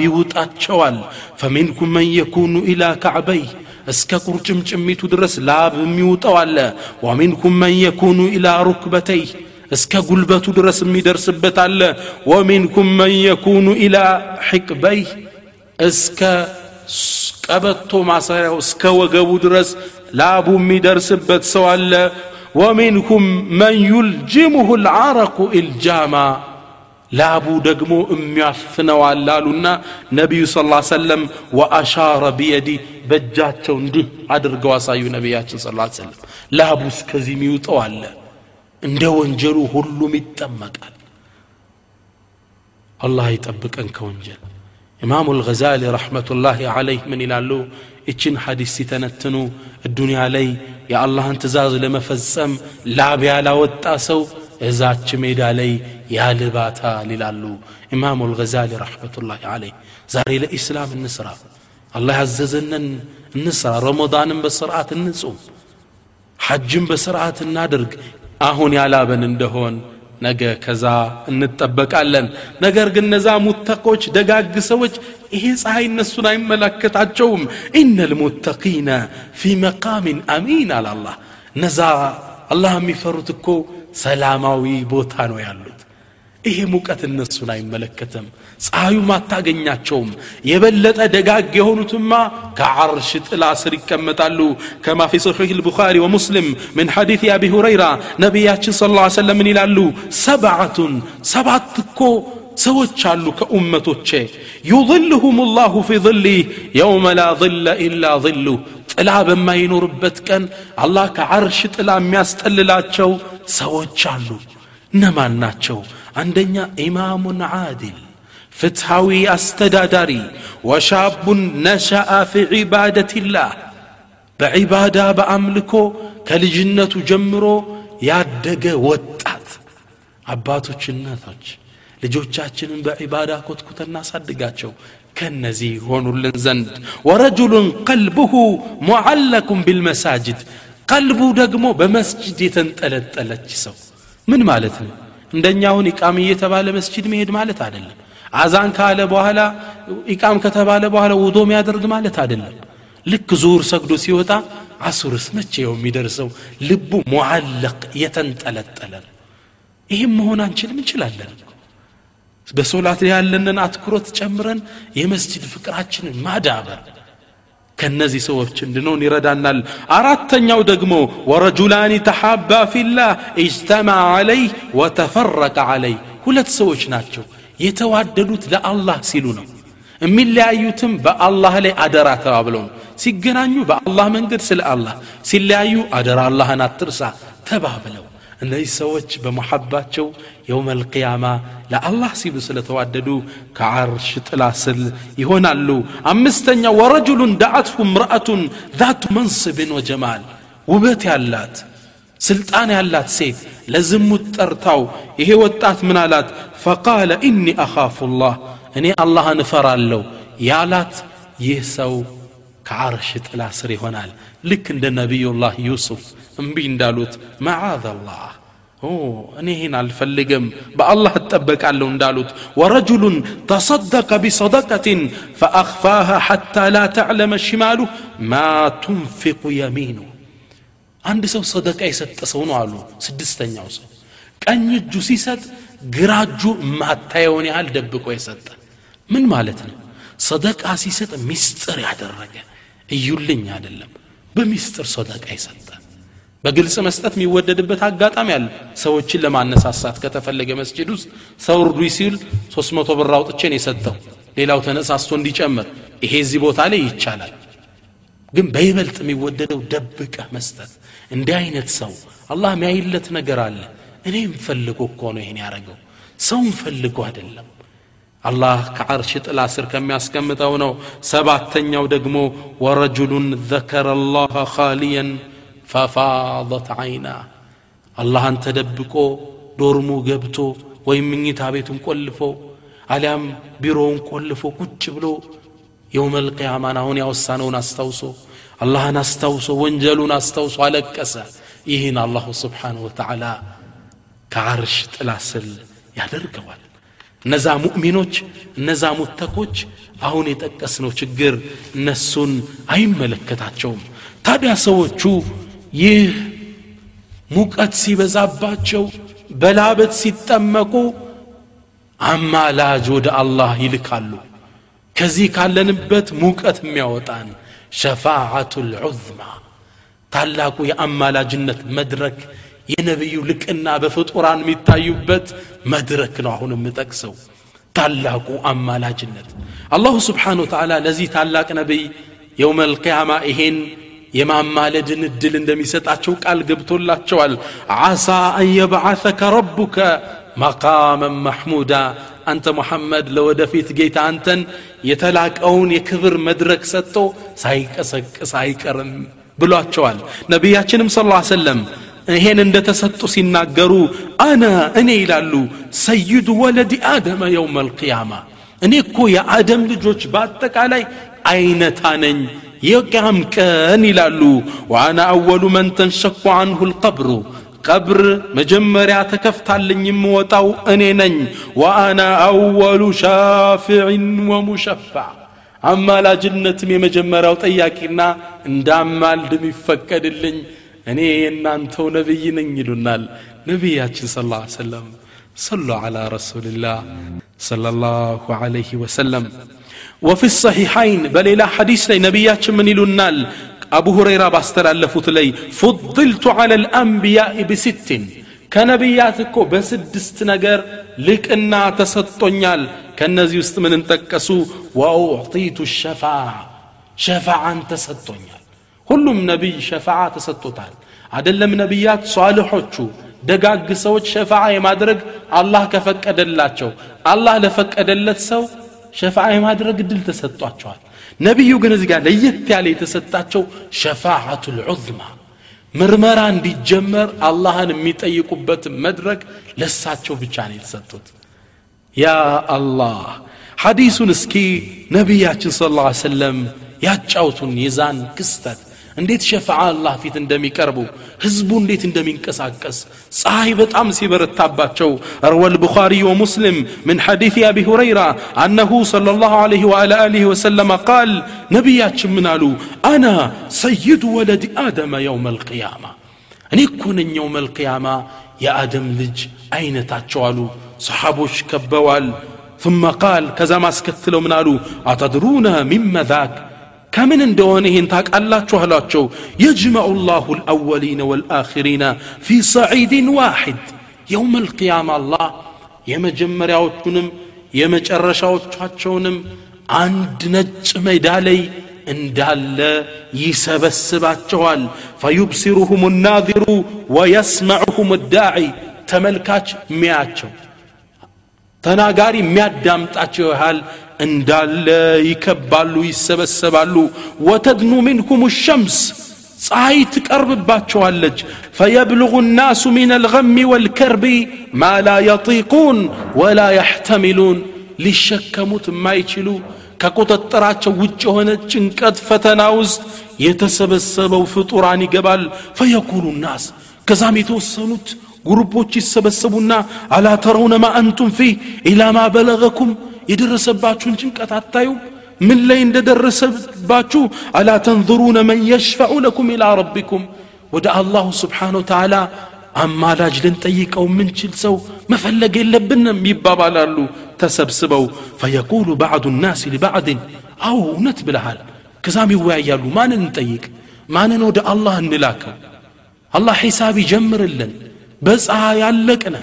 ይውጣቸዋል ፈሚንኩም መን የኩኑ ኢላ ካዕበይህ እስከ ቁርጭምጭሚቱ ድረስ ላብ የሚውጠው አለ ወሚንኩም መን የኩኑ ኢላ ሩክበተይህ እስከ ጉልበቱ ድረስ የሚደርስበት አለ ወሚንኩም መን የኩኑ ኢላ ሕቅበይህ እስከ ቀበቶ ማሰሪያው እስከ ወገቡ ድረስ ላቡ የሚደርስበት ሰው አለ ወሚንኩም መን ዩልጅሙሁ ልዓረቁ ኢልጃማ ላቡ ደግሞ የሚያፍነዋል አሉና ነቢዩ ስ ላ ሰለም ወአሻረ ቢየዲ በእጃቸው እንዲህ አድርገው አሳዩ ነቢያችን ስ ሰለም ላቡ እስከዚህ የሚውጠው አለ እንደ ወንጀሉ ሁሉም ይጠመቃል አላህ ይጠብቀን ከወንጀል ኢማሙ ልገዛሊ ረሕመቱላህ ዓለይህ ምን ይላሉ ይችን ሐዲስ ሲተነትኑ እዱንያ ላይ የአላህን ትእዛዝ ለመፈጸም ላብ ያላወጣ ሰው እዛች ሜዳ ላይ ያልባታል ይላሉ ኢማሙ ልገዛሊ ረሕመቱላህ ዓለይህ ዛሬ ለኢስላም እንስራ አላህ ያዘዘንን እንስራ ረመዳንን በስርዓት እንጹም ሐጅን በስርዓት እናድርግ አሁን ያላበን እንደሆን ነገ ከዛ እንጠበቃለን ነገር ግን እነዛ ሙተቆች ደጋግ ሰዎች ይሄ ፀሐይ እነሱን አይመለከታቸውም ኢነ ልሙተቂነ ፊ መቃሚን አሚን አለ አላህ እነዛ አላህ የሚፈሩት እኮ ሰላማዊ ቦታ ነው ያሉት ይሄ ሙቀት እነሱን አይመለከትም ፀሐዩም አታገኛቸውም የበለጠ ደጋግ የሆኑትማ ከዓርሽ ጥላ ስር ይቀመጣሉ ከማ ፊ ሰሒሕ ልቡኻሪ ወሙስሊም ምን ሐዲት አቢ ሁረይራ ነቢያችን ስለ ላ ሰለም ምን ይላሉ ሰብዓቱን ሰባት እኮ ሰዎች አሉ ከኡመቶቼ ዩظልሁም ላሁ ፊ ظሊህ የውመ ላ ظለ ኢላ ظሉ ጥላ በማይኖርበት ቀን አላህ ከዓርሽ ጥላ የሚያስጠልላቸው ሰዎች አሉ እነማን ናቸው አንደኛ ኢማሙን ዓድል ፍትሐዊ አስተዳዳሪ ወሻቡን ነሸአ ፊ ዒባደትላህ በዒባዳ በአምልኮ ከልጅነቱ ጀምሮ ያደገ ወጣት አባቶች እናቶች ልጆቻችንን በዒባዳ ኮትኩተን እናሳድጋቸው ከነዚህ ሆኑልን ዘንድ ወረጁሉን ቀልብሁ ሙዓለኩም ቢልመሳጅድ ቀልቡ ደግሞ በመስጅድ የተንጠለጠለች ሰው ምን ማለት ነው እንደኛውን ኢቃም እየተባለ መስጅድ መሄድ ማለት አይደለም። አዛን ካለ በኋላ ኢቃም ከተባለ በኋላ ውዶ የሚያደርግ ማለት አይደለም። ልክ ዙሁር ሰግዶ ሲወጣ አሱርስ መቼው የሚደርሰው? ልቡ ሙዓለቅ የተንጠለጠለ ነው። ይህም መሆን አንችልም እንችላለን በሶላት ያለንን አትኩሮት ጨምረን የመስጅድ ፍቅራችንን ማዳበር ከነዚህ ሰዎች እንድንሆን ይረዳናል አራተኛው ደግሞ ወረጁላኒ ተሓባ ፊላህ እጅተማ አለይህ ወተፈረቀ አለይህ ሁለት ሰዎች ናቸው የተዋደዱት ለአላህ ሲሉ ነው የሚለያዩትም በአላህ ላይ አደራ ተባብለው ነው ሲገናኙ በአላህ መንገድ ስለ አላህ ሲለያዩ አደራ አላህን አትርሳ ተባብለው እነዚህ ሰዎች በመሐባቸው የውም አልቅያማ ለአላህ ሲሉ ስለተዋደዱ ከዓርሽ ጥላ ስል ይሆናሉ አምስተኛ ወረጁሉን ደዓትሁ ምርአቱን ዛቱ መንስብን ወጀማል ውበት ያላት ስልጣን ያላት ሴት ለዝሙት ጠርታው ይሄ ወጣት ምን አላት ፈቃለ ኢኒ አኻፉ ላህ እኔ አላህን እፈራለሁ ያላት ይህ ሰው ከዓርሽ ጥላ ስር ይሆናል ልክ እንደ ነቢዩላህ ዩሱፍ እምቢ እንዳሉት መዓዘላህ እኔ ይህን አልፈልግም በአላህ እጠበቃለሁ እንዳሉት ወረጁሉን ተሰደቀ ቢሰደቀትን ፈአኽፋሃ ሐታ ላ ተዕለመ ሽማሉ ማ ቱንፊቁ የሚኑ አንድ ሰው ሰደቃ የሰጠ ሰው ነው አሉ ስድስተኛው ሰው ቀኝ እጁ ሲሰጥ ግራ እጁ ማታየውን ያህል ደብቆ የሰጠ ምን ማለት ነው ሰደቃ ሲሰጥ ሚስጥር ያደረገ እዩልኝ አይደለም በሚስጥር ሰደቃ ይሰጥ በግልጽ መስጠት የሚወደድበት አጋጣሚ አለ። ሰዎችን ለማነሳሳት ከተፈለገ መስጅድ ውስጥ ሰው እርዱ ሲል ሶስት መቶ ብር አውጥቼን የሰጠው። ሌላው ተነሳስቶ እንዲጨምር። ይሄ እዚህ ቦታ ላይ ይቻላል። ግን በይበልጥ የሚወደደው ደብቀህ መስጠት። እንዲህ አይነት ሰው አላህ የሚያይለት ነገር አለ። እኔም ፈልጎ እኮ ነው ይሄን ያደረገው። ሰውን ፈልጎ አይደለም። አላህ ከዓርሽ ጥላ ስር ከሚያስቀምጠው ነው። ሰባተኛው ደግሞ ወረጁሉን ዘከረ ላህ ካሊየን ففاضت عينا الله أنت دبكو دورمو جبتو ويمني تابيتم كلفو عليهم بيرون كلفو كتشبلو يوم القيامة هون يوصانون استوصو الله نستوصو ونجلون استوصو على كسا يهين الله سبحانه وتعالى كعرش تلاسل يا درقوال نزا مؤمنوك نزا متكوك አሁን የጠቀስነው ችግር እነሱን አይመለከታቸውም። ታዲያ ሰዎቹ ይህ ሙቀት ሲበዛባቸው በላበት ሲጠመቁ አማላጅ ወደ አላህ ይልካሉ ከዚህ ካለንበት ሙቀት የሚያወጣን ሸፋዓቱ ልዑዝማ ታላቁ የአማላጅነት መድረክ የነቢዩ ልቅና በፍጡራን የሚታዩበት መድረክ ነው አሁን የምጠቅሰው ታላቁ አማላጅነት አላሁ ስብሓን ወተዓላ ለዚህ ታላቅ ነቢይ የውመ ልቅያማ ይሄን የማማለድን እድል እንደሚሰጣቸው ቃል ገብቶላቸዋል። ዓሳ አን የብዓثከ ረቡከ መቃመን ማሕሙዳ አንተ ሙሐመድ ለወደፊት ጌታ አንተን የተላቀውን የክብር መድረክ ሰጥቶ ሳይቀሰቅስ አይቀርም ብሏቸዋል። ነቢያችንም ስ ሰለም ይሄን እንደተሰጡ ሲናገሩ አነ እኔ ይላሉ ሰይዱ ወለዲ አደመ የውም አልቅያማ እኔ እኮ የአደም ልጆች በአጠቃላይ አይነታ ነኝ يقام كان لالو وأنا أول من تنشق عنه القبر. قبر مجمر اعتكفت على يموتاو أنينن وأنا أول شافع ومشفع. أما لا جنة مي مجمر أو طياكينا اندام دمي فكد اللي أني ان انتو نبي ننجلنال. نبي صلى الله عليه وسلم. صلوا على رسول الله صلى الله عليه وسلم. وفي الصحيحين بل إلى حديث لي نبيات من النال. أبو هريرة باستر اللفت لي فضلت على الأنبياء بست. كنبياتك بس نجر لك أنها تسطن يال كنزي من انتكسو وأعطيت الشفاعة. شفاعة تسطن يال كلهم نبي شفاعة تسطن አደለም ነቢያት ሷልሖቹ ደጋግ ሰዎች ሸፋዓ የማድረግ አላህ ከፈቀደላቸው። አላህ ለፈቀደለት ሰው ሸፋዓ የማድረግ እድል ተሰጧቸዋል ነቢዩ ግን እዚህ ጋር ለየት ያለ የተሰጣቸው ሸፋዓቱ ልዑዝማ ምርመራ እንዲጀመር አላህን የሚጠይቁበት መድረክ ለሳቸው ብቻ ነው የተሰጡት። ያ አላህ ሐዲሱን እስኪ ነቢያችን ስለ ላ ሰለም ያጫውቱን የዛን ክስተት እንዴት ሸፋዓ አላህ ፊት እንደሚቀርቡ ህዝቡ እንዴት እንደሚንቀሳቀስ ፀሐይ በጣም ሲበረታባቸው روى البخاري ومسلم من حديث أبي هريرة أنه صلى الله عليه وعلى آله وسلم قال نبيات من قالوا أنا سيد ولد آدم يوم القيامة أن يكون يوم القيامة يا آدم لج أين تاتشوالو صحابوش كبوال ثم قال كذا ما سكتلوا من قالوا أتدرون مما ذاك كمن اندوانه انتاك الله تهلاتشو يجمع الله الأولين والآخرين في صعيد واحد يوم القيامة الله يما جمّر يعودكنم يما جرّش يعودكنم عند نجم دالي اندال يسبسب عجوال فيبصرهم الناظر ويسمعهم الداعي تملكات مياتشو تناغاري مياد دامت عجوهال እንዳለ ይከባሉ ይሰበሰባሉ ወተድኑ ምንኩም ሸምስ ፀሐይ ትቀርብባቸዋለች ፈየብልغ الناس من الغم والكرب ما لا يطيقون ولا يحتملون ሊሸከሙት የማይችሉ ከቁጥጥራቸው ውጭ የሆነ ጭንቀት ፈተና ውስጥ የተሰበሰበው ፍጡራን ይገባል ፈየኩሉ ናስ ከዛም የተወሰኑት ጉሩፖች ይሰበሰቡና አላ ተረውነ ማ አንቱም ፊህ ኢላ ማ በለገኩም የደረሰባችሁን ጭንቀት አታዩ ምን ላይ እንደደረሰባችሁ አላ ተንظሩነ መን የሽፈዑ ለኩም ኢላ ረቢኩም ወደ አላሁ ስብሓን ተዓላ አማላጅ ልንጠይቀው ምንችል ሰው መፈለግ የለብንም ይባባላሉ ተሰብስበው ፈየቁሉ ባዕዱ ናስ ሊባዕድን አዎ እውነት ብልሃል ከዛም ይወያያሉ ማንን እንጠይቅ ማንን ወደ አላህ እንላከው አላህ ሒሳብ ይጀምርልን በፀሐይ ያለቅነ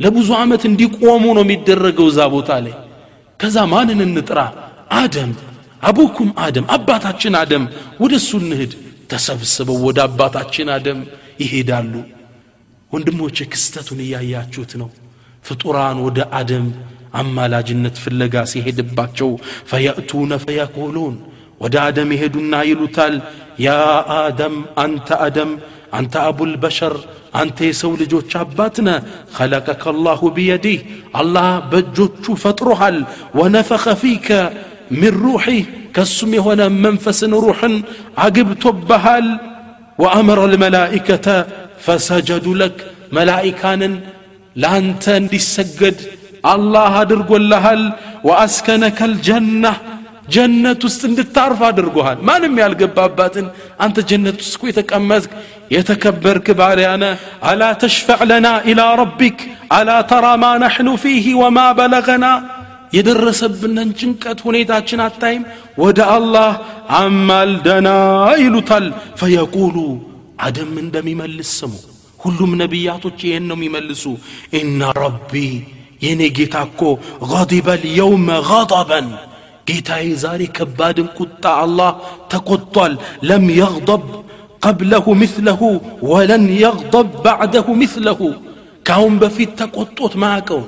ለብዙ ዓመት እንዲቆሙ ነው የሚደረገው እዛ ቦታ ላይ ከዛ ማንን እንጥራ? አደም። አቡኩም አደም አባታችን አደም። ወደ እሱ እንሂድ። ተሰብስበው ወደ አባታችን አደም ይሄዳሉ። ወንድሞች ክስተቱን እያያችሁት ነው። ፍጡራን ወደ አደም አማላጅነት ፍለጋ ሲሄድባቸው ፈየእቱነ ፈየቁሉን ወደ አደም ይሄዱና ይሉታል ያ አደም አንተ አደም አንተ አቡል በሸር አንተ የሰው ልጆች አባት ነ ኸለቀከ አላሁ ቢየዲህ አላህ በእጆቹ ፈጥሮሃል ወነፈኸ ፊከ ሚን ሩሒህ ከሱም የሆነ መንፈስን ሩሕን አግብቶብሃል ወአመረ ልመላኢከተ ፈሰጀዱ ለክ መላኢካንን ለአንተ እንዲሰገድ አላህ አድርጎልሃል ወአስከነከ ልጀና ጀነት ውስጥ እንድታርፍ አድርጎሃል ማንም ያልገባባትን አንተ ጀነት ውስጥ እኮ የተቀመጥክ يتكبر كبار أنا ألا تشفع لنا إلى ربك؟ ألا ترى ما نحن فيه وما بلغنا؟ يدرس ابن جنكت ونيتا جنات التايم ودع الله عما لدنا يلطل فيقولوا عدم من دمي من السمو من نبياته جينهم يملسوا إن ربي يني جيتاكو غضب اليوم غضبا جيتا زاري كباد كتا الله تقطل لم يغضب قبله مثله ولن يغضب بعده مثله. كاون بفي تقطط معكم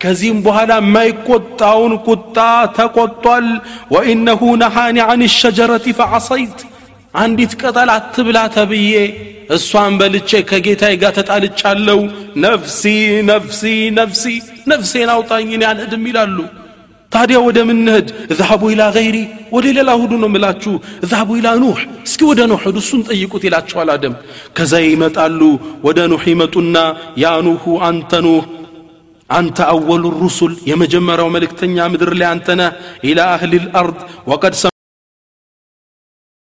كزيم بهالا ما يقطعون قطع تقطل. وإنه نهاني عن الشجرة فعصيت. عندي تكتل عتبلا تبيه እሷን በልቼ ከጌታዬ ጋር نفسي نفسي نفسي ነፍሲ ነፍሴን አውጣኝን آدم ይላሉ ታዲያ ወደ ምንህድ እዛሃቡ ኢላ ገይሪ ወደ ሌላ ሁዱ ነው ምላችሁ እዛሃቡ ኢላ ኑሕ እስኪ ወደ ኑሕ ሂዱ እሱን ጠይቁት ይላቸዋል አደም ከዛ ይመጣሉ ወደ ኑሕ ይመጡና ያ ኑሑ አንተ ኑሕ አንተ አወሉ ሩሱል የመጀመሪያው መልእክተኛ ምድር ላይ አንተነ ኢላ አህሊ ልአርድ ወቀድ